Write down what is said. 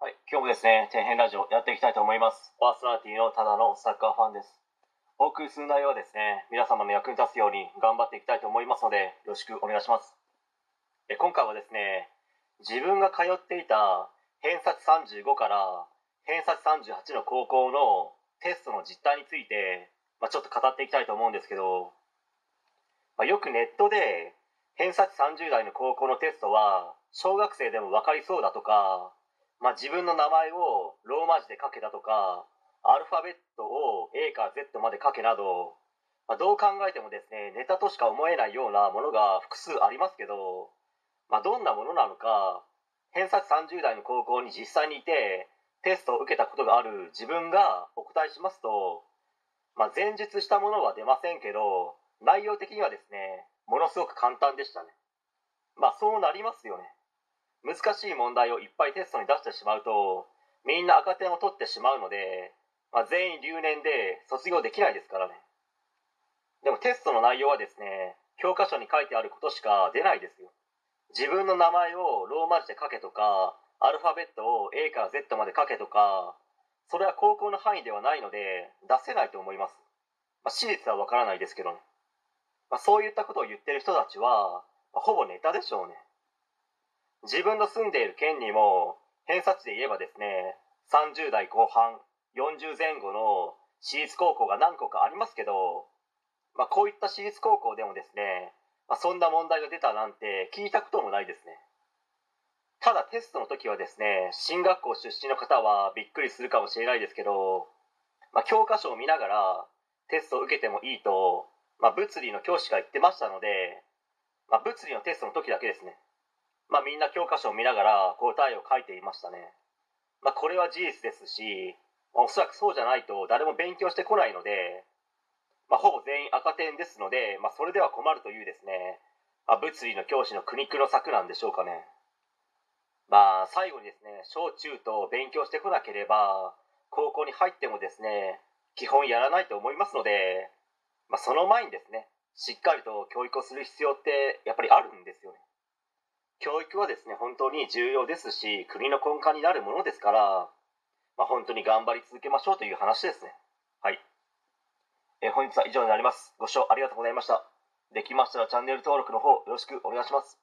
はい、今日もですね、底辺ラジオやっていきたいと思います。パーソナリティのただのサッカーファンです。お送りする内容はですね、皆様の役に立つように頑張っていきたいと思いますので、よろしくお願いします。え今回はですね、自分が通っていた偏差値35から偏差値38の高校のテストの実態について、まあ、ちょっと語っていきたいと思うんですけど、まあ、よくネットで偏差値30代の高校のテストは小学生でも分かりそうだとか、まあ、自分の名前をローマ字で書けだとかアルファベットを A から Z まで書けなど、まあ、どう考えてもですねネタとしか思えないようなものが複数ありますけど、まあ、どんなものなのか偏差値30代の高校に実際にいてテストを受けたことがある自分がお答えしますと、まあ、前述したものは出ませんけど内容的にはですねものすごく簡単でしたね。まあそうなりますよね。難しい問題をいっぱいテストに出してしまうとみんな赤点を取ってしまうので、まあ、全員留年で卒業できないですからね。でもテストの内容はですね教科書に書いてあることしか出ないですよ。自分の名前をローマ字で書けとかアルファベットを A から Z まで書けとかそれは高校の範囲ではないので出せないと思います、まあ、私立はわからないですけどね、まあ、そういったことを言ってる人たちは、まあほぼネタでしょうね。自分の住んでいる県にも偏差値で言えばですね30代後半40前後の私立高校が何個かありますけど、まあ、こういった私立高校でもですね、まあ、そんな問題が出たなんて聞いたこともないですね。ただテストの時はですね進学校出身の方はびっくりするかもしれないですけど、まあ、教科書を見ながらテストを受けてもいいと、まあ、物理の教師が言ってましたので、まあ、物理のテストの時だけですね。まあ、みんな教科書を見ながら答えを書いていましたね。まあ、これは事実ですし、まあ、おそらくそうじゃないと誰も勉強してこないので、まあ、ほぼ全員赤点ですので、まあ、それでは困るというですね、まあ、物理の教師の苦肉の策なんでしょうかね。まあ、最後にですね、小中と勉強してこなければ、高校に入ってもですね、基本やらないと思いますので、まあ、その前にですね、しっかりと教育をする必要ってやっぱりあるんですよね。教育はですね本当に重要ですし国の根幹になるものですから、まあ、本当に頑張り続けましょうという話ですね。はい、えー本日は以上になります。ご視聴ありがとうございました。できましたらチャンネル登録の方よろしくお願いします。